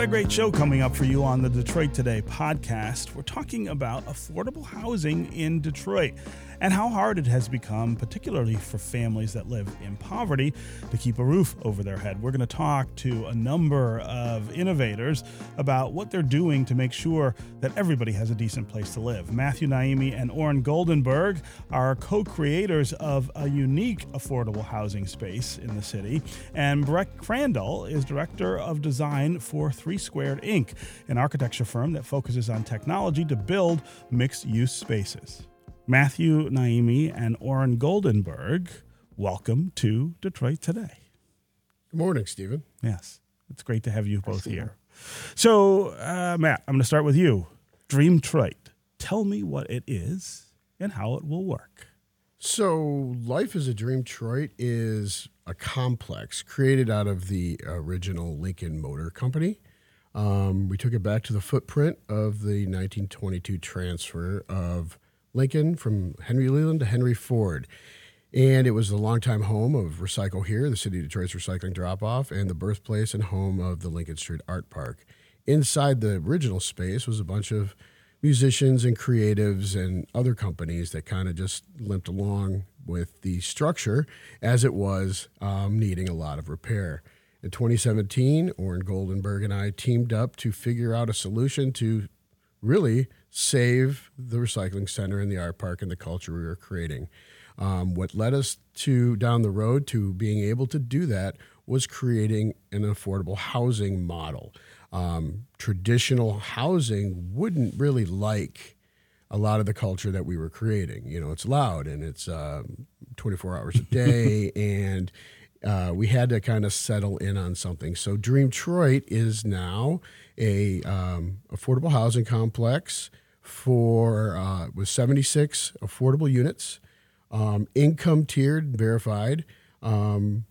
got a great show coming up for you on the Detroit Today podcast. We're talking about affordable housing in Detroit and how hard it has become, particularly for families that live in poverty, to keep a roof over their head. We're going to talk to a number of innovators about what they're doing to make sure that everybody has a decent place to live. Matthew Naimi and Oren Goldenberg are co creators of a unique affordable housing space in the city, and Breck Crandell is director of design for Three Squared Inc., an architecture firm that focuses on technology to build mixed use spaces. Matthew Naimi and Oren Goldenberg, welcome to Detroit Today. Good morning, Stephen. Yes, it's great to have you both here. So, uh, Matt, I'm going to start with you. Dream Detroit. Tell me what it is and how it will work. So, Life is a Dream Detroit is a complex created out of the original Lincoln Motor Company. Um, we took it back to the footprint of the 1922 transfer of Lincoln from Henry Leland to Henry Ford. And it was the longtime home of Recycle Here, the city of Detroit's recycling drop off, and the birthplace and home of the Lincoln Street Art Park. Inside the original space was a bunch of musicians and creatives and other companies that kind of just limped along with the structure as it was um, needing a lot of repair. In 2017, Oren Goldenberg and I teamed up to figure out a solution to really save the recycling center and the art park and the culture we were creating. Um, what led us to down the road to being able to do that was creating an affordable housing model. Um, traditional housing wouldn't really like a lot of the culture that we were creating. You know, it's loud and it's um, 24 hours a day, and uh, we had to kind of settle in on something. So Dream Detroit is now a um, affordable housing complex for uh, with 76 affordable units, um, income tiered, verified, um,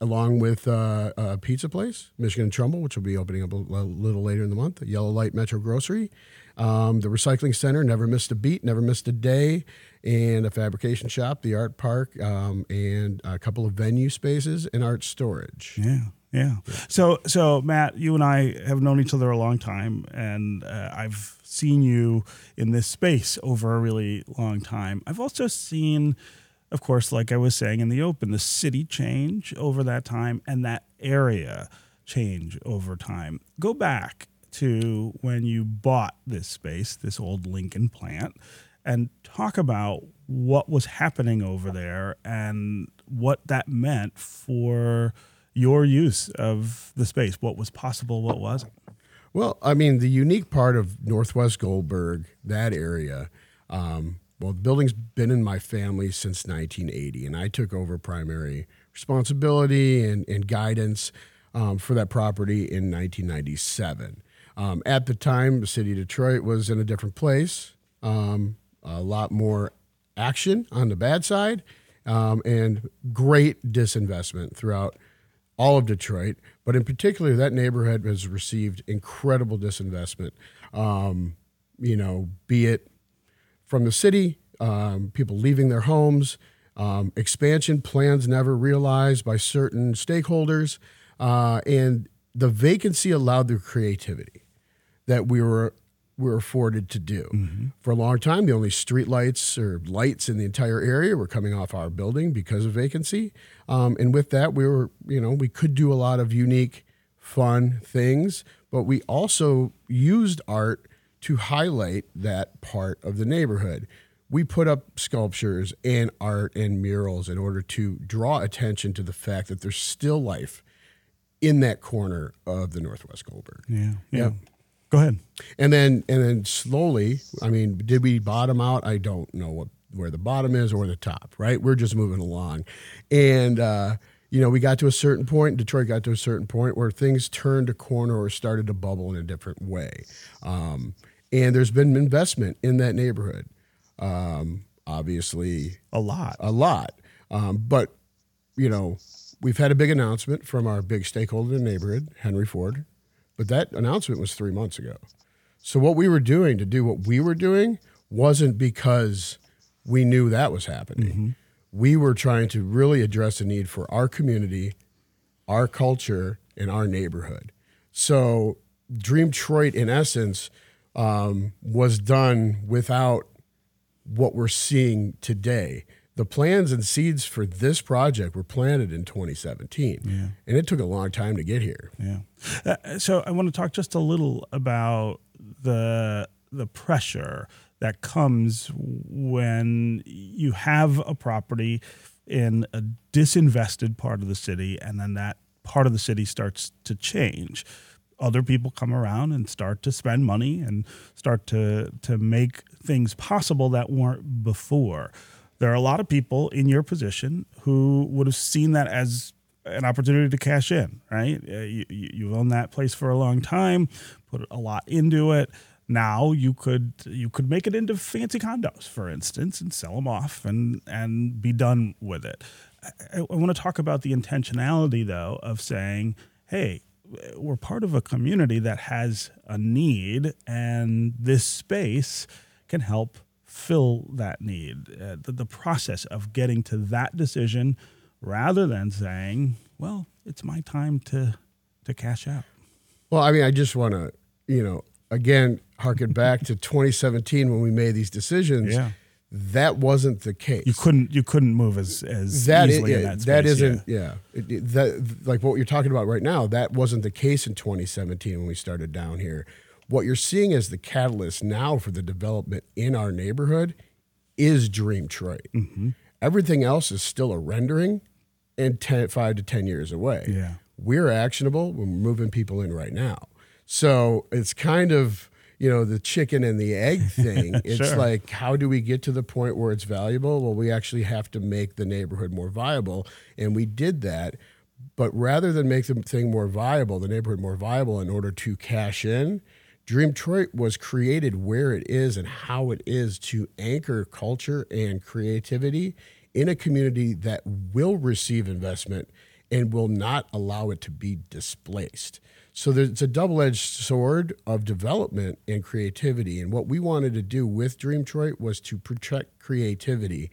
along with uh, a pizza place, Michigan Trumbull, which will be opening up a little later in the month, Yellow Light Metro Grocery, um, the recycling center, never missed a beat, never missed a day, and a fabrication shop, the art park, um, and a couple of venue spaces and art storage. Yeah. Yeah. So, so Matt, you and I have known each other a long time, and uh, I've seen you in this space over a really long time. I've also seen, of course, like I was saying in the open, the city change over that time and that area change over time. Go back to when you bought this space, this old Lincoln plant, and talk about what was happening over there and what that meant for your use of the space, what was possible, what wasn't. Well, I mean, the unique part of Northwest Goldberg, that area, um, well, the building's been in my family since 1980, and I took over primary responsibility and, and guidance um, for that property in 1997. Um, at the time, the city of Detroit was in a different place, um, a lot more action on the bad side, um, and great disinvestment throughout all of Detroit, but in particular, that neighborhood has received incredible disinvestment. Um, you know, be it from the city, um, people leaving their homes, um, expansion plans never realized by certain stakeholders, uh, and the vacancy allowed the creativity that we were were afforded to do. Mm-hmm. For a long time, the only street lights or lights in the entire area were coming off our building because of vacancy. Um, and with that, we were, you know, we could do a lot of unique, fun things, but we also used art to highlight that part of the neighborhood. We put up sculptures and art and murals in order to draw attention to the fact that there's still life in that corner of the Northwest Goldberg. Yeah. Yeah. yeah. Go ahead. And then and then slowly, I mean, did we bottom out? I don't know what where the bottom is or the top, right? We're just moving along. And uh, you know, we got to a certain point, Detroit got to a certain point where things turned a corner or started to bubble in a different way. Um, and there's been investment in that neighborhood. Um, obviously, a lot. A lot. Um, but, you know, we've had a big announcement from our big stakeholder in the neighborhood, Henry Ford, but that announcement was three months ago. So what we were doing to do what we were doing wasn't because we knew that was happening. Mm-hmm. We were trying to really address a need for our community, our culture, and our neighborhood. So Dream Detroit, in essence, um, was done without what we're seeing today. The plans and seeds for this project were planted in 2017, yeah. and it took a long time to get here. Yeah. Uh, so I want to talk just a little about the the pressure that comes when you have a property in a disinvested part of the city and then that part of the city starts to change other people come around and start to spend money and start to to make things possible that weren't before there are a lot of people in your position who would have seen that as an opportunity to cash in right uh, you, you own that place for a long time put a lot into it now you could you could make it into fancy condos, for instance, and sell them off and and be done with it. I, I want to talk about the intentionality though of saying, hey, we're part of a community that has a need, and this space can help fill that need. Uh, the, the process of getting to that decision, rather than saying, well, it's my time to to cash out. Well, I mean, I just want to, you know, again, harken back to 2017 when we made these decisions. Yeah. That wasn't the case. You couldn't you couldn't move as as that easily is, in that space. That isn't yeah. yeah. It, it, that like what you're talking about right now. That wasn't the case in 2017 when we started down here. What you're seeing as the catalyst now for the development in our neighborhood is Dream Detroit. Mm-hmm. Everything else is still a rendering and 10, five to ten years away. Yeah, we're actionable. We're moving people in right now. So it's kind of you know the chicken and the egg thing. It's sure. like how do we get to the point where it's valuable? Well, we actually have to make the neighborhood more viable, and we did that. But rather than make the thing more viable, the neighborhood more viable in order to cash in, Dream Detroit was created where it is and how it is to anchor culture and creativity in a community that will receive investment and will not allow it to be displaced. So it's a double edged sword of development and creativity. And what we wanted to do with Dream Detroit was to protect creativity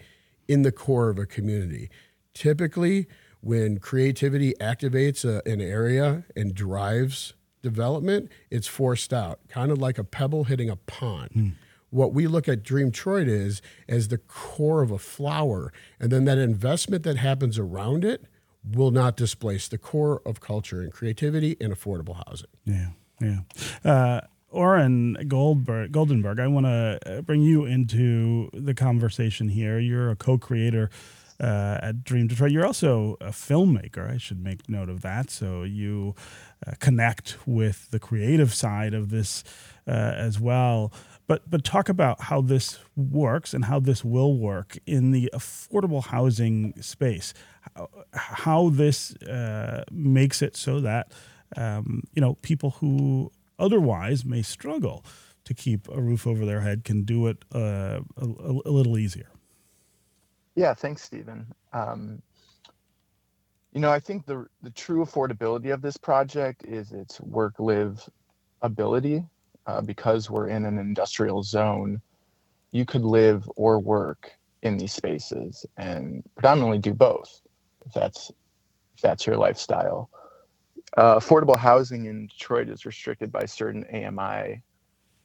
in the core of a community. Typically, when creativity activates a, an area and drives development, it's forced out, kind of like a pebble hitting a pond. Mm. What we look at Dream Detroit is as the core of a flower, and then that investment that happens around it will not displace the core of culture and creativity and affordable housing. Yeah, yeah. Uh, Oren Goldberg, Goldenberg, I want to uh, bring you into the conversation here. You're a co-creator uh, at Dream Detroit. You're also a filmmaker. I should make note of that. So you uh, connect with the creative side of this uh, as well. But but talk about how this works and how this will work in the affordable housing space. How, how this uh, makes it so that um, you know people who otherwise may struggle to keep a roof over their head can do it uh, a, a, little easier. Yeah, thanks, Stephen. Um, you know, I think the the true affordability of this project is its work live ability uh, because we're in an industrial zone, you could live or work in these spaces and predominantly do both if that's if that's your lifestyle. Uh, affordable housing in Detroit is restricted by certain AMI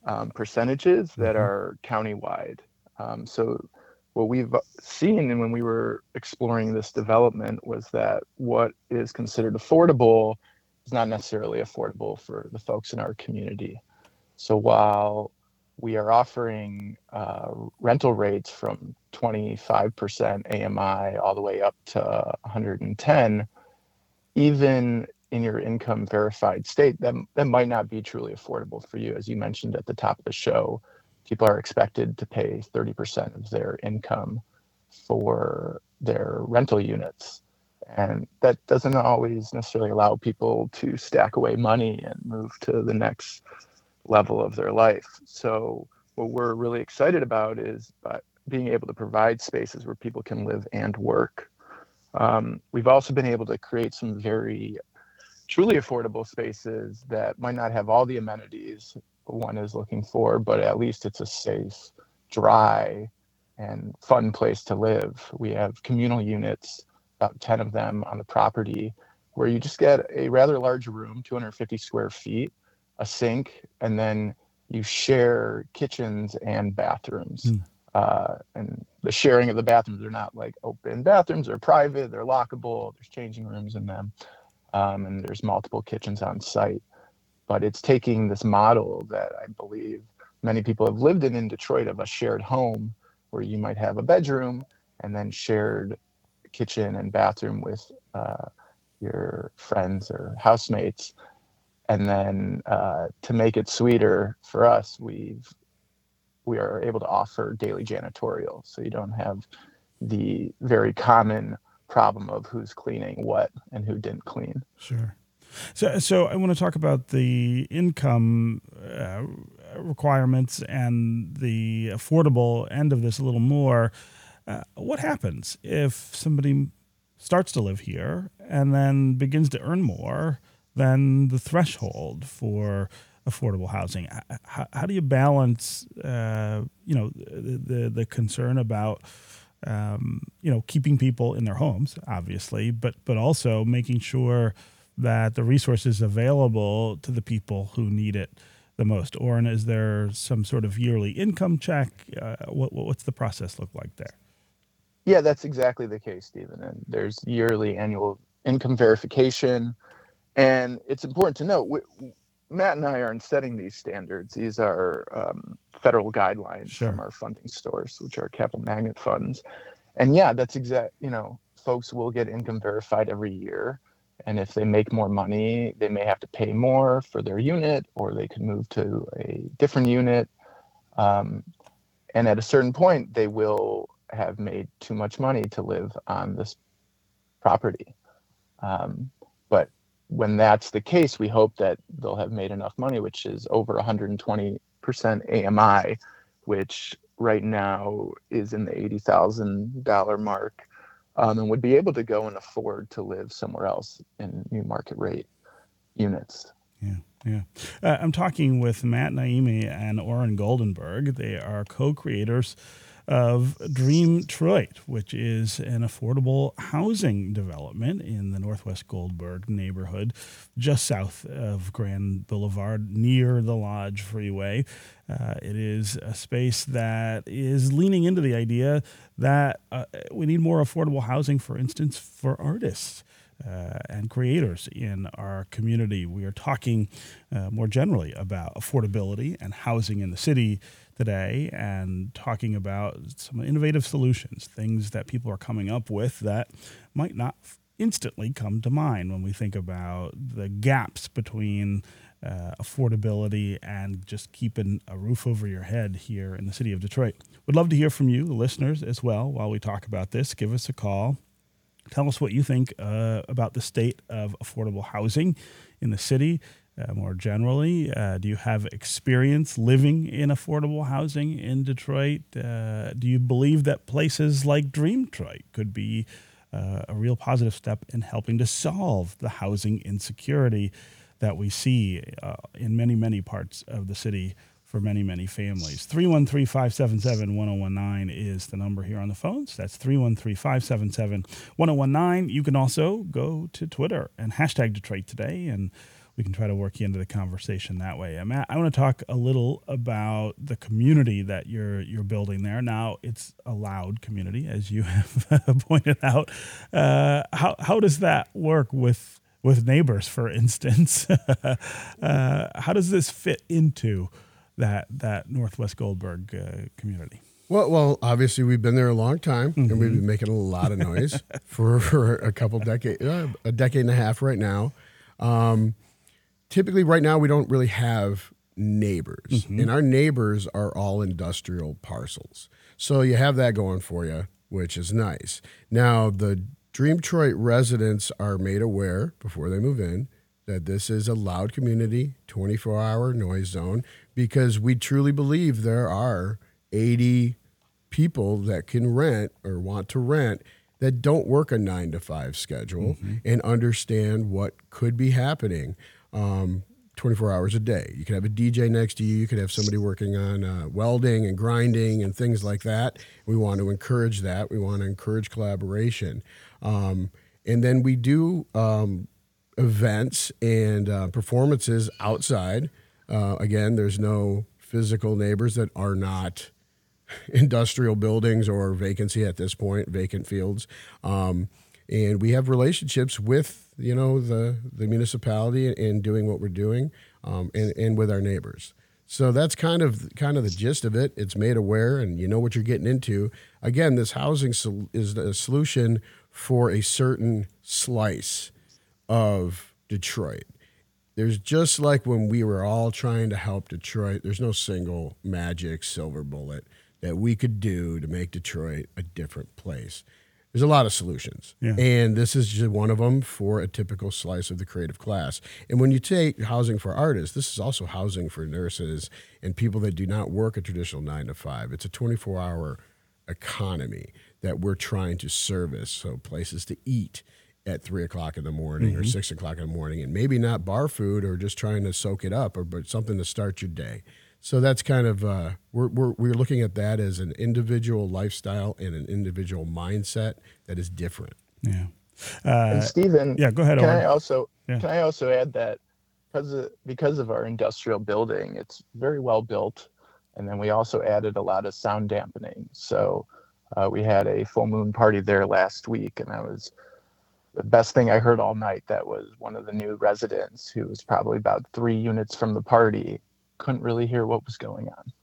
um, percentages that mm-hmm. are countywide. Um, so what we've seen and when we were exploring this development was that what is considered affordable is not necessarily affordable for the folks in our community. So while we are offering uh, rental rates from 25% AMI all the way up to 110, even in your income verified state, that, that might not be truly affordable for you. As you mentioned at the top of the show, people are expected to pay 30% of their income for their rental units. And that doesn't always necessarily allow people to stack away money and move to the next level of their life. So what we're really excited about is being able to provide spaces where people can live and work. Um, we've also been able to create some very truly affordable spaces that might not have all the amenities one is looking for, but at least it's a safe, dry, and fun place to live. We have communal units, about 10 of them on the property, where you just get a rather large room, 250 square feet, a sink, and then you share kitchens and bathrooms. Mm. Uh, and the sharing of the bathrooms are not like open bathrooms; they're private, they're lockable. There's changing rooms in them, um, and there's multiple kitchens on site. But it's taking this model that I believe many people have lived in in Detroit of a shared home, where you might have a bedroom and then shared kitchen and bathroom with uh, your friends or housemates. And then uh, to make it sweeter for us, we've we are able to offer daily janitorial, so you don't have the very common problem of who's cleaning what and who didn't clean. Sure. So, so I want to talk about the income uh, requirements and the affordable end of this a little more. Uh, what happens if somebody starts to live here and then begins to earn more than the threshold for affordable housing? How, how do you balance, uh, you know, the, the, concern about um, you know keeping people in their homes, obviously, but but also making sure that the resources available to the people who need it the most? Or is there some sort of yearly income check? Uh, what, what's the process look like there? Yeah, that's exactly the case, Stephen. And there's yearly annual income verification. And it's important to note, we, Matt and I aren't setting these standards. These are um, federal guidelines sure. from our funding source, which are capital magnet funds. And yeah, that's exact, you know, folks will get income verified every year. And if they make more money, they may have to pay more for their unit, or they could move to a different unit. Um, and at a certain point, they will have made too much money to live on this property. Um, but when that's the case, we hope that they'll have made enough money, which is over 120% AMI, which right now is in the $80,000 mark um, and would be able to go and afford to live somewhere else in new market rate units. Yeah, yeah. Uh, I'm talking with Matt Naimi and Oren Goldenberg. They are co creators of Dream Detroit, which is an affordable housing development in the Northwest Goldberg neighborhood, just south of Grand Boulevard, near the Lodge Freeway. Uh, it is a space that is leaning into the idea that uh, we need more affordable housing, for instance, for artists. Uh, and creators in our community. We are talking uh, more generally about affordability and housing in the city today and talking about some innovative solutions, things that people are coming up with that might not instantly come to mind when we think about the gaps between uh, affordability and just keeping a roof over your head here in the city of Detroit. We'd love to hear from you, the listeners, as well, while we talk about this. Give us a call. Tell us what you think uh, about the state of affordable housing in the city. Uh, more generally, uh, do you have experience living in affordable housing in Detroit? Uh, do you believe that places like Dream Detroit could be uh, a real positive step in helping to solve the housing insecurity that we see uh, in many, many parts of the city for many, many families? 313 577 1019 is the number here on the phones. That's 313 577 1019. You can also go to Twitter and hashtag Detroit Today and we can try to work you into the conversation that way. Matt, I want to talk a little about the community that you're you're building there. Now, it's a loud community, as you have pointed out. Uh, how how does that work with with neighbors, for instance? uh, how does this fit into that that Northwest Goldberg uh, community? Well, well, obviously we've been there a long time, mm-hmm. and we've been mm-hmm. making a lot of noise for, for a couple decade, uh, a decade and a half right now. Um, typically right now we don't really have neighbors mm-hmm. and our neighbors are all industrial parcels so you have that going for you which is nice now the dream detroit residents are made aware before they move in that this is a loud community 24 hour noise zone because we truly believe there are 80 people that can rent or want to rent that don't work a nine to five schedule mm-hmm. and understand what could be happening um, 24 hours a day. You could have a DJ next to you. You could have somebody working on uh, welding and grinding and things like that. We want to encourage that. We want to encourage collaboration. Um, and then we do um, events and uh, performances outside Uh, again, there's no physical neighbors that are not industrial buildings or vacancy at this point, vacant fields. Um, and we have relationships with you know the the municipality in doing what we're doing, um, and and with our neighbors. So that's kind of kind of the gist of it. It's made aware, and you know what you're getting into. Again, this housing sol- is a solution for a certain slice of Detroit. There's just like when we were all trying to help Detroit. There's no single magic silver bullet that we could do to make Detroit a different place. There's a lot of solutions, Yeah. and this is just one of them for a typical slice of the creative class. And when you take housing for artists, this is also housing for nurses and people that do not work a traditional nine to five. It's a 24 hour economy that we're trying to service. So places to eat at three o'clock in the morning or mm-hmm. six o'clock in the morning, and maybe not bar food or just trying to soak it up, or but something to start your day. So that's kind of uh, we're, we're we're looking at that as an individual lifestyle and an individual mindset that is different. Yeah. And Uh, Stephen, yeah, go ahead, Can I also Yeah. can I also add that because of, because of our industrial building, it's very well built, and then we also added a lot of sound dampening. So uh, we had a full moon party there last week, and that was the best thing I heard all night. That was one of the new residents who was probably about three units from the party. Couldn't really hear what was going on.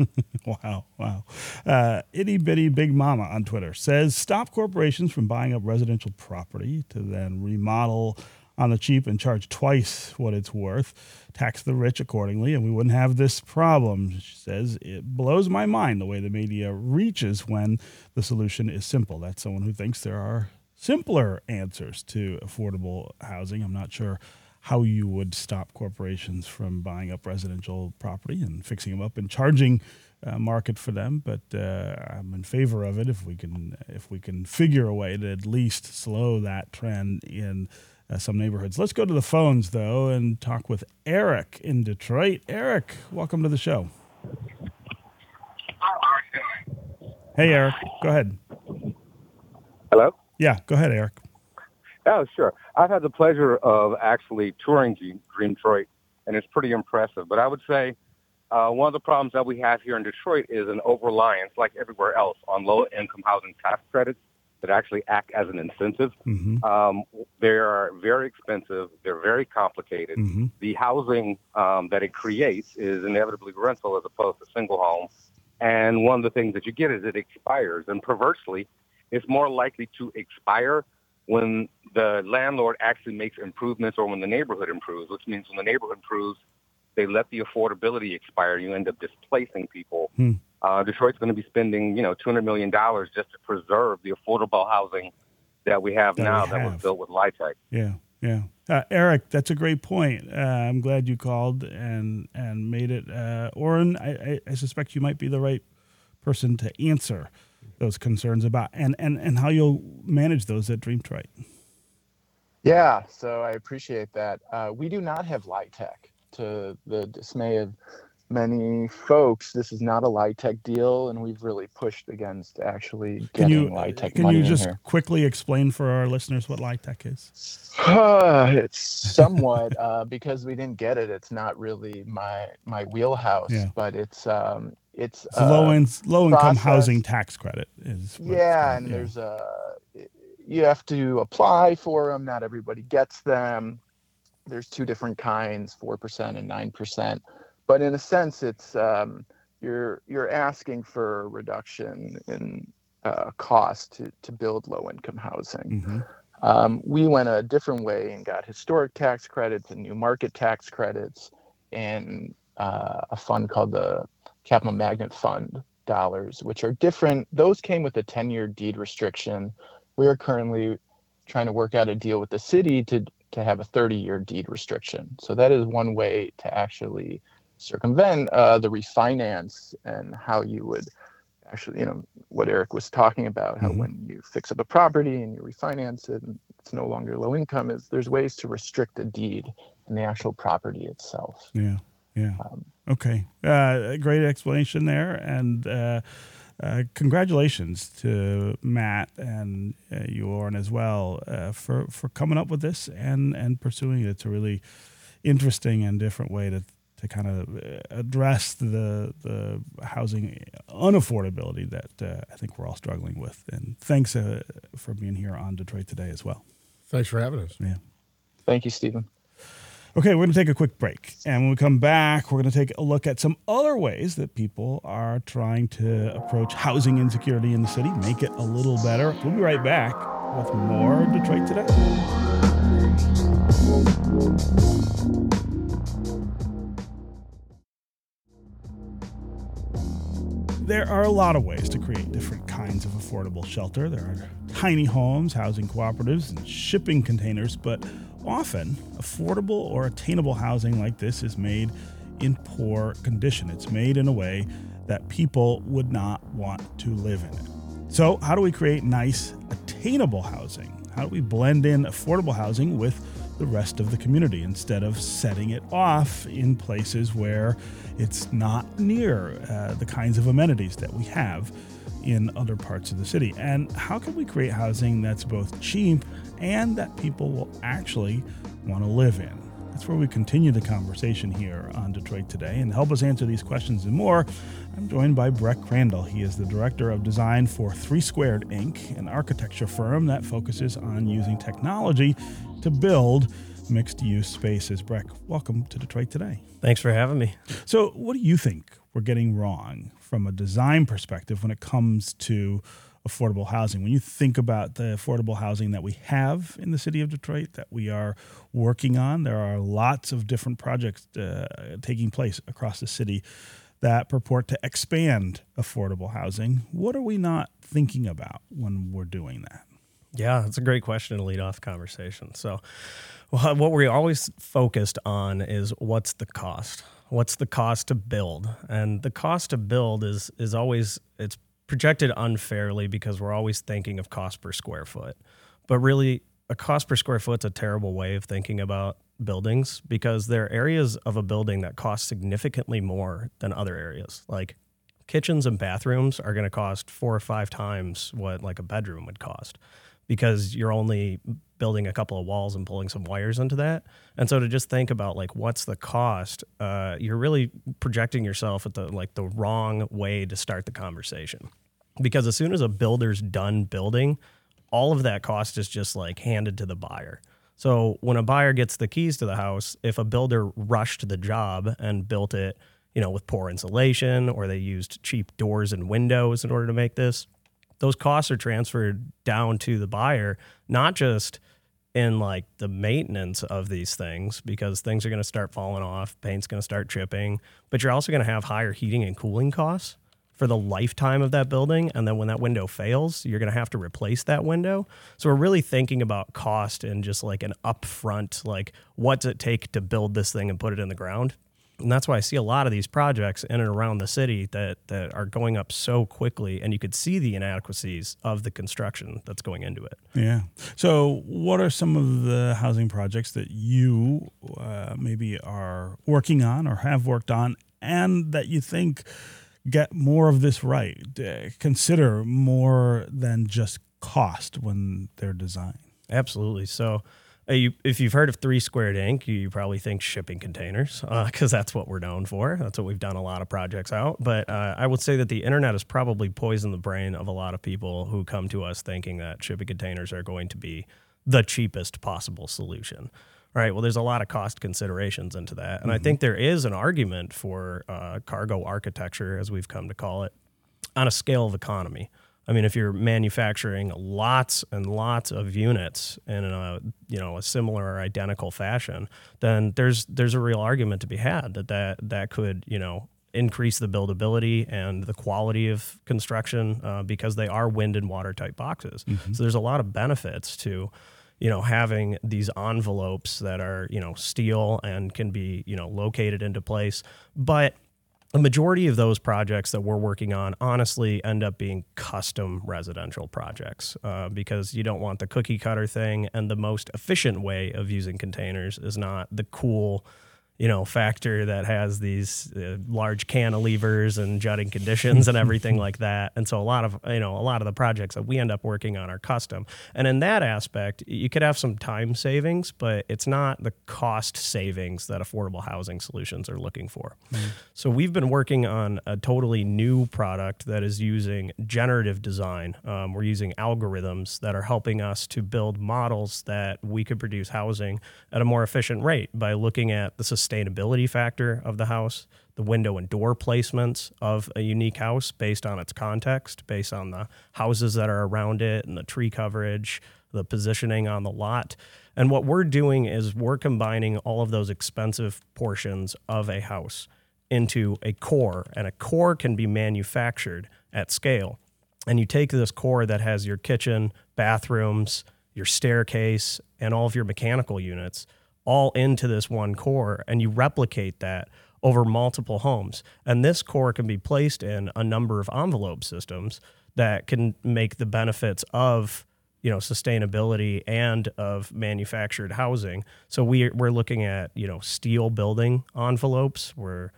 Wow, wow. Uh, Itty Bitty Big Mama on Twitter says stop corporations from buying up residential property to then remodel on the cheap and charge twice what it's worth, tax the rich accordingly, and we wouldn't have this problem. She says it blows my mind the way the media reaches when the solution is simple. That's someone who thinks there are simpler answers to affordable housing. I'm not sure how you would stop corporations from buying up residential property and fixing them up and charging uh, market for them. But uh, I'm in favor of it if we can if we can figure a way to at least slow that trend in uh, some neighborhoods. Let's go to the phones though and talk with Eric in Detroit. Eric, welcome to the show. Hey, Eric, go ahead. Hello? Yeah, go ahead, Eric. Oh, sure. I've had the pleasure of actually touring Dream Detroit, and it's pretty impressive. But I would say uh, one of the problems that we have here in Detroit is an over-reliance, like everywhere else, on low-income housing tax credits that actually act as an incentive. hmm Um, they are very expensive. They're very complicated. hmm The housing um, that it creates is inevitably rental as opposed to single home. And one of the things that you get is it expires. And perversely, it's more likely to expire when the landlord actually makes improvements or when the neighborhood improves, which means when the neighborhood improves, they let the affordability expire. You end up displacing people. Hmm. Uh, Detroit's going to be spending, you know, $200 million just to preserve the affordable housing that we have That we now that was built with LIHTC. Yeah, yeah. Uh, Eric, that's a great point. Uh, I'm glad you called and and made it. Uh, Oren, I, I, I suspect you might be the right person to answer those concerns about and, and, and how you'll manage those at Dream Detroit. Yeah, so I appreciate that. Uh, we do not have LIHTC. To the dismay of many folks, this is not a LIHTC deal, and we've really pushed against actually Can getting you LIHTC can money you in just here. quickly explain for our listeners what LIHTC is? it's somewhat uh, because we didn't get it. It's not really my my wheelhouse, Yeah. but it's um it's It's a low uh, in, low income process. housing tax credit is what it's yeah called, and there's a you have to apply for them not everybody gets them. There's two different kinds 4% and 9% but in a sense it's um, you're you're asking for a reduction in uh, cost to, to build low income housing. Mhm. um, we went a different way and got historic tax credits and new market tax credits and uh, a fund called the capital magnet fund dollars which are different. Those came with a 10 year deed restriction we are currently trying to work out a deal with the city to to have a 30 year deed restriction so that is one way to actually circumvent uh, the refinance and how you would actually you know what eric was talking about how Mhm. when you fix up a property and you refinance it and it's no longer low income is there's ways to restrict a deed and the actual property itself Yeah, yeah. Um, Okay, uh, great explanation there, and uh, uh, congratulations to Matt and uh, you, Oren, as well, uh, for for coming up with this and and pursuing it. It's a really interesting and different way to to kind of uh, address the the housing unaffordability that uh, I think we're all struggling with. And thanks uh, for being here on Detroit today as well. Thanks for having us. Yeah. Thank you, Stephen. Okay, we're going to take a quick break. And when we come back, we're going to take a look at some other ways that people are trying to approach housing insecurity in the city, make it a little better. We'll be right back with more Detroit Today. There are a lot of ways to create different kinds of affordable shelter. There are tiny homes, housing cooperatives, and shipping containers, but often affordable or attainable housing like this is made in poor condition. It's made in a way that people would not want to live in it. So, how do we create nice, attainable housing? How do we blend in affordable housing with the rest of the community instead of setting it off in places where it's not near uh, the kinds of amenities that we have in other parts of the city? And how can we create housing that's both cheap and that people will actually want to live in? That's where we continue the conversation here on Detroit Today. And to help us answer these questions and more, I'm joined by Breck Crandell. He is the Director of Design for Three Squared Inc., an architecture firm that focuses on using technology to build mixed use spaces. Breck, welcome to Detroit Today. Thanks for having me. So, what do you think we're getting wrong from a design perspective when it comes to affordable housing? When you think about the affordable housing that we have in the city of Detroit that we are working on, there are lots of different projects uh, taking place across the city that purport to expand affordable housing. What are we not thinking about when we're doing that? Yeah, that's a great question to lead off conversation. So, what we're always focused on is what's the cost? What's the cost to build? And the cost to build is is always it's projected unfairly because we're always thinking of cost per square foot. But really, a cost per square foot is a terrible way of thinking about buildings because there are areas of a building that cost significantly more than other areas. Like kitchens and bathrooms are going to cost four or five times what like a bedroom would cost because you're only building a couple of walls and pulling some wires into that. And so to just think about like what's the cost, uh, you're really projecting yourself at the like the wrong way to start the conversation. Because as soon as a builder's done building, all of that cost is just like handed to the buyer. So when a buyer gets the keys to the house, if a builder rushed the job and built it, you know, with poor insulation or they used cheap doors and windows in order to make this, those costs are transferred down to the buyer, not just in like the maintenance of these things because things are going to start falling off, paint's going to start chipping, but you're also going to have higher heating and cooling costs for the lifetime of that building and then when that window fails, you're going to have to replace that window. So we're really thinking about cost and just like an upfront like what's it take to build this thing and put it in the ground and that's why I see a lot of these projects in and around the city that that are going up so quickly, and you could see the inadequacies of the construction that's going into it. Yeah. So, what are some of the housing projects that you uh, maybe are working on or have worked on, and that you think get more of this right? Uh, consider more than just cost when they're designed. Absolutely. So if you've heard of Three Squared Inc., you probably think shipping containers because uh, that's what we're known for. That's what we've done a lot of projects out. But uh, I would say that the internet has probably poisoned the brain of a lot of people who come to us thinking that shipping containers are going to be the cheapest possible solution. Right. Well, there's a lot of cost considerations into that. And mm-hmm. I think there is an argument for uh, cargo architecture, as we've come to call it, on a scale of economy. I mean, if you're manufacturing lots and lots of units in a you know a similar or identical fashion, then there's there's a real argument to be had that that, that could you know increase the buildability and the quality of construction uh, because they are wind and water type boxes. Mm-hmm. So there's a lot of benefits to you know having these envelopes that are you know steel and can be you know located into place, but a majority of those projects that we're working on honestly end up being custom residential projects uh, because you don't want the cookie cutter thing and the most efficient way of using containers is not the cool you know factor that has these uh, large cantilevers and jutting conditions and everything like that. And so a lot of you know a lot of the projects that we end up working on are custom. And in that aspect you could have some time savings but it's not the cost savings that affordable housing solutions are looking for. Mm-hmm. so we've been working on a totally new product that is using generative design. Um, we're using algorithms that are helping us to build models that we could produce housing at a more efficient rate by looking at the sustainability factor of the house, the window and door placements of a unique house based on its context, based on the houses that are around it and the tree coverage, the positioning on the lot. And what we're doing is we're combining all of those expensive portions of a house into a core, and a core can be manufactured at scale. And you take this core that has your kitchen, bathrooms, your staircase, and all of your mechanical units all into this one core and you replicate that over multiple homes. And this core can be placed in a number of envelope systems that can make the benefits of you know sustainability and of manufactured housing. So we we're looking at you know steel building envelopes. We're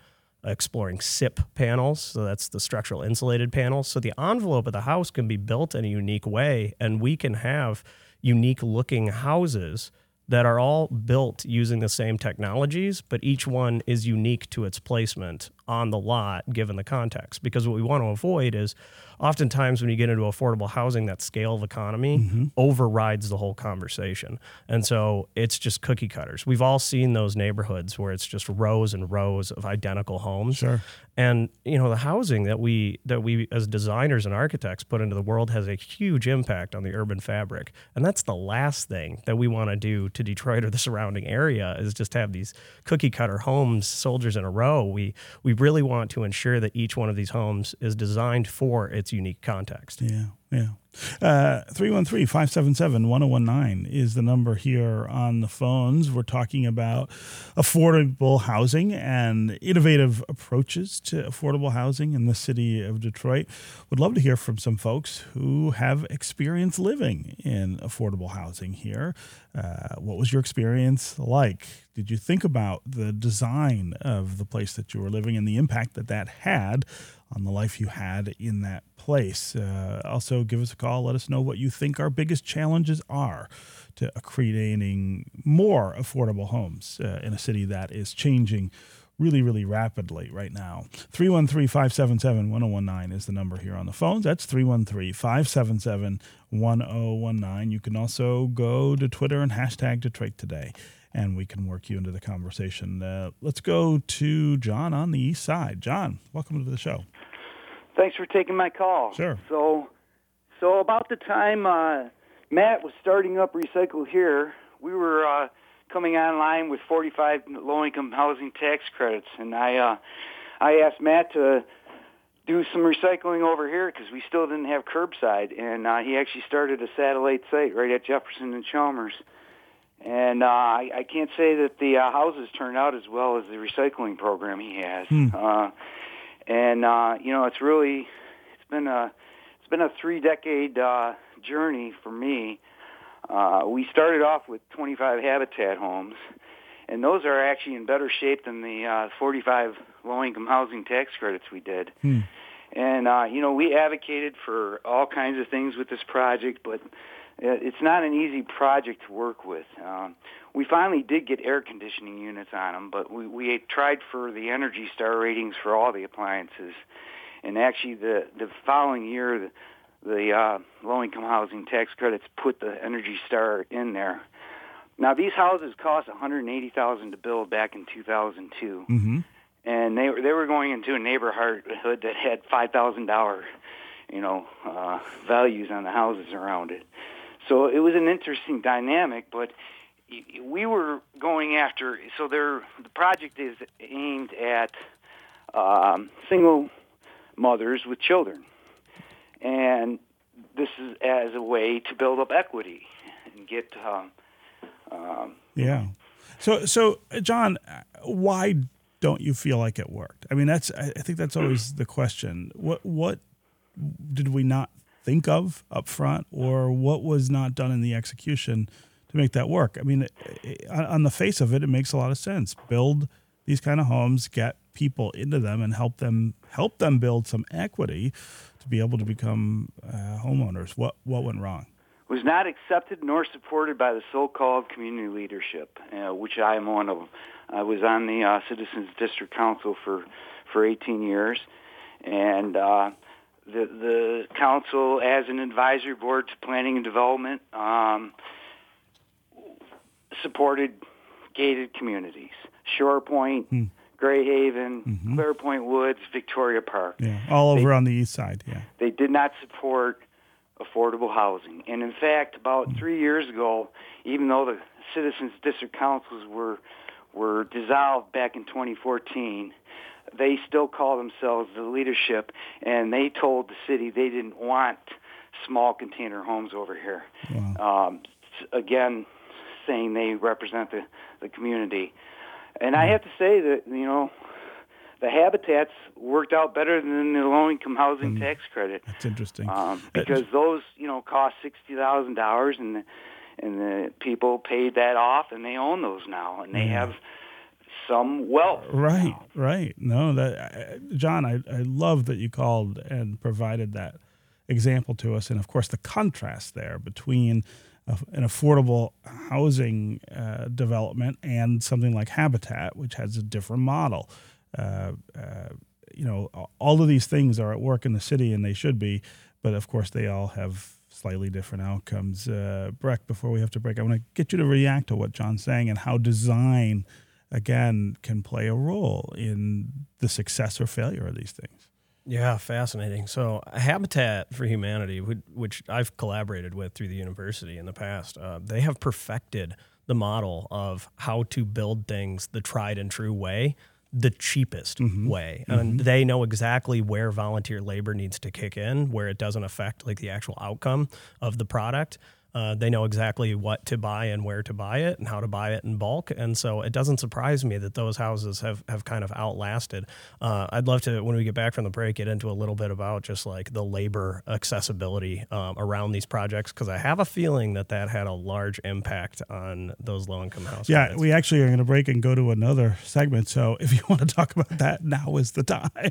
exploring SIP panels, so that's the structural insulated panels. So the envelope of the house can be built in a unique way, and we can have unique looking houses that are all built using the same technologies, but each one is unique to its placement on the lot given the context. Because what we want to avoid is oftentimes when you get into affordable housing, that scale of economy mm-hmm. overrides the whole conversation. And so it's just cookie cutters. We've all seen those neighborhoods where it's just rows and rows of identical homes. Sure. And you know the housing that we that we as designers and architects put into the world has a huge impact on the urban fabric. And that's the last thing that we want to do to Detroit or the surrounding area is just have these cookie cutter homes, soldiers in a row. We we really want to ensure that each one of these homes is designed for its unique context. Yeah, yeah. Uh, 313 577 1019 is the number here on the phones. We're talking about affordable housing and innovative approaches to affordable housing in the city of Detroit. Would love to hear from some folks who have experience living in affordable housing here. Uh, what was your experience like? Did you think about the design of the place that you were living and the impact that that had on the life you had in that place. Uh, also, give us a call. Let us know what you think our biggest challenges are to creating more affordable homes uh, in a city that is changing really, really rapidly right now. 313 577 1019 is the number here on the phones. That's 313 577 1019. You can also go to Twitter and hashtag Detroit Today, and we can work you into the conversation. Uh, let's go to John on the east side. John, welcome to the show. Thanks for taking my call. Sure. So, so about the time uh, Matt was starting up Recycle here, we were uh, coming online with 45 low-income housing tax credits, and I, uh, I asked Matt to do some recycling over here because we still didn't have curbside, and uh, he actually started a satellite site right at Jefferson and Chalmers. And uh, I, I can't say that the uh, houses turned out as well as the recycling program he has. Hmm. Uh, and uh, you know it's really it's been a it's been a three decade uh, journey for me. Uh, we started off with 25 habitat homes, and those are actually in better shape than the uh, 45 low income housing tax credits we did. Hmm. And uh, you know we advocated for all kinds of things with this project, but it's not an easy project to work with. Um, we finally did get air conditioning units on them, but we, we tried for the Energy Star ratings for all the appliances. And actually, the, the following year, the, the uh, low-income housing tax credits put the Energy Star in there. Now, these houses cost 180000 to build back in 2002. Mm-hmm. And they were they were going into a neighborhood that had five thousand dollar, you know, uh, values on the houses around it. So it was an interesting dynamic, but we were going after. So there, the project is aimed at um, single mothers with children, and this is as a way to build up equity and get. Um, um, yeah. So, so John, why don't you feel like it worked? I mean, that's I think that's always the question. What what did we not think of up front, or what was not done in the execution to make that work? I mean, on the face of it, it makes a lot of sense. Build these kind of homes, get people into them, and help them help them build some equity to be able to become uh, homeowners. What what went wrong? Was not accepted nor supported by the so-called community leadership, uh, which I am one of. I was on the uh, Citizens District Council for for 18 years, and uh, the the council, as an advisory board to planning and development, um, supported gated communities, Shore Point, Hmm. Gray Haven, Mhm. Clear Point Woods, Victoria Park. Yeah, all over They- on the east side. Yeah. They did not support affordable housing. And in fact, about three years ago, even though the citizens district councils were were dissolved back in 2014, they still call themselves the leadership, and they told the city they didn't want small container homes over here. Wow. Um, again, saying they represent the, the community. And I have to say that, you know, the habitats worked out better than the low income housing tax credit That's interesting. um, because those you know cost sixty thousand dollars, and the, and the people paid that off, and they own those now, and they have some wealth. Right, right. No, that uh, John, I, I love that you called and provided that example to us, and of course the contrast there between a, an affordable housing uh, development and something like Habitat, which has a different model. Uh, uh, you know, all of these things are at work in the city, and they should be, but of course they all have slightly different outcomes. Uh, Breck, before we have to break, I want to get you to react to what John's saying and how design again can play a role in the success or failure of these things. Yeah, fascinating. So, Habitat for Humanity, which I've collaborated with through the university in the past, uh, they have perfected the model of how to build things the tried and true way, the cheapest way. And they know exactly where volunteer labor needs to kick in, where it doesn't affect like the actual outcome of the product. Uh, they know exactly what to buy and where to buy it and how to buy it in bulk. And so it doesn't surprise me that those houses have, have kind of outlasted. Uh, I'd love to, when we get back from the break, get into a little bit about just like the labor accessibility um, around these projects because I have a feeling that that had a large impact on those low income houses. Yeah, we actually are going to break and go to another segment. So if you want to talk about that, now is the time.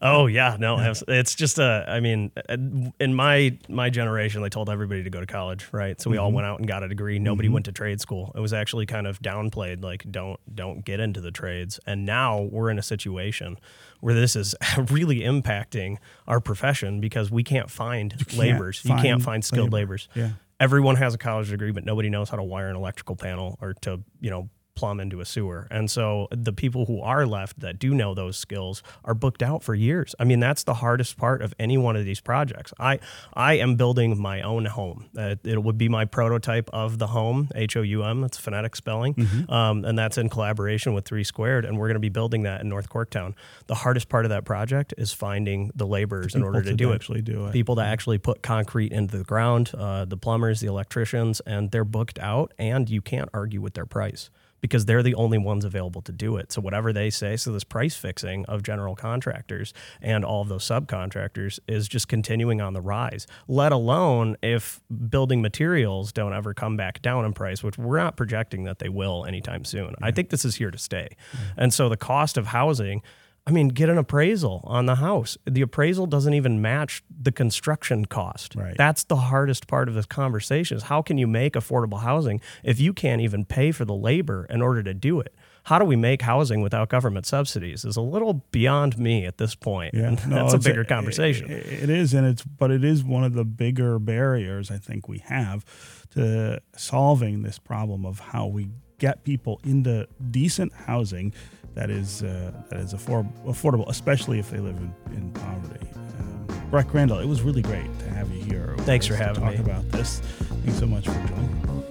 Oh yeah, no, it's just a. I mean, uh, in my my generation, they told everybody to go to college, right? So we all mm-hmm. went out and got a degree. Nobody mm-hmm. went to trade school. It was actually kind of downplayed, like don't don't get into the trades. And now we're in a situation where this is really impacting our profession because we can't find can't laborers. you can't find find skilled labor. laborers. Yeah. Everyone has a college degree, but nobody knows how to wire an electrical panel or to you know plumb into a sewer. And so the people who are left that do know those skills are booked out for years. I mean, that's the hardest part of any one of these projects. I I am building my own home. Uh, it would be my prototype of the home, H O U M. That's phonetic spelling, Mm-hmm. um, and that's in collaboration with Three Squared. And we're going to be building that in North Corktown. The hardest part of that project is finding the laborers in order People to do it actually do it. people that actually put concrete into the ground, uh, the plumbers, the electricians, and they're booked out, and you can't argue with their price because they're the only ones available to do it. So whatever they say, so this price fixing of general contractors and all of those subcontractors is just continuing on the rise. Let alone if building materials don't ever come back down in price, which we're not projecting that they will anytime soon. I think this is here to stay, and so the cost of housing. I mean, get an appraisal on the house. The appraisal doesn't even match the construction cost. Right. That's the hardest part of this conversation is how can you make affordable housing if you can't even pay for the labor in order to do it? How do we make housing without government subsidies is a little beyond me at this point. Yeah, no, that's a bigger conversation. it- it is, and it's but it is one of the bigger barriers I think we have to solving this problem of how we get people into decent housing that is uh, that is affor- affordable, especially if they live in, in poverty. Um, Breck Crandell, it was really great to have you here. Thanks for having talk me. about this. Thanks so much for joining.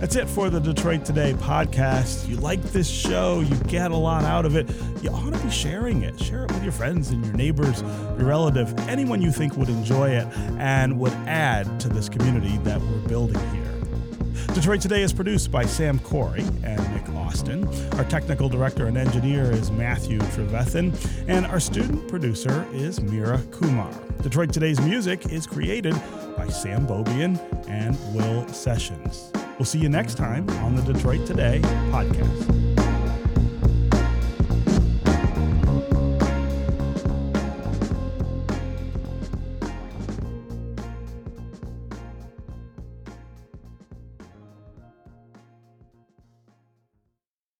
That's it for the Detroit Today podcast. You like this show, you get a lot out of it. You ought to be sharing it. Share it with your friends and your neighbors, your relative, anyone you think would enjoy it and would add to this community that we're building here. Detroit Today is produced by Sam Corey and Nick Austin. Our technical director and engineer is Matthew Trevethan, and our student producer is Mira Kumar. Detroit Today's music is created by Sam Beaubien and Will Sessions. We'll see you next time on the Detroit Today podcast.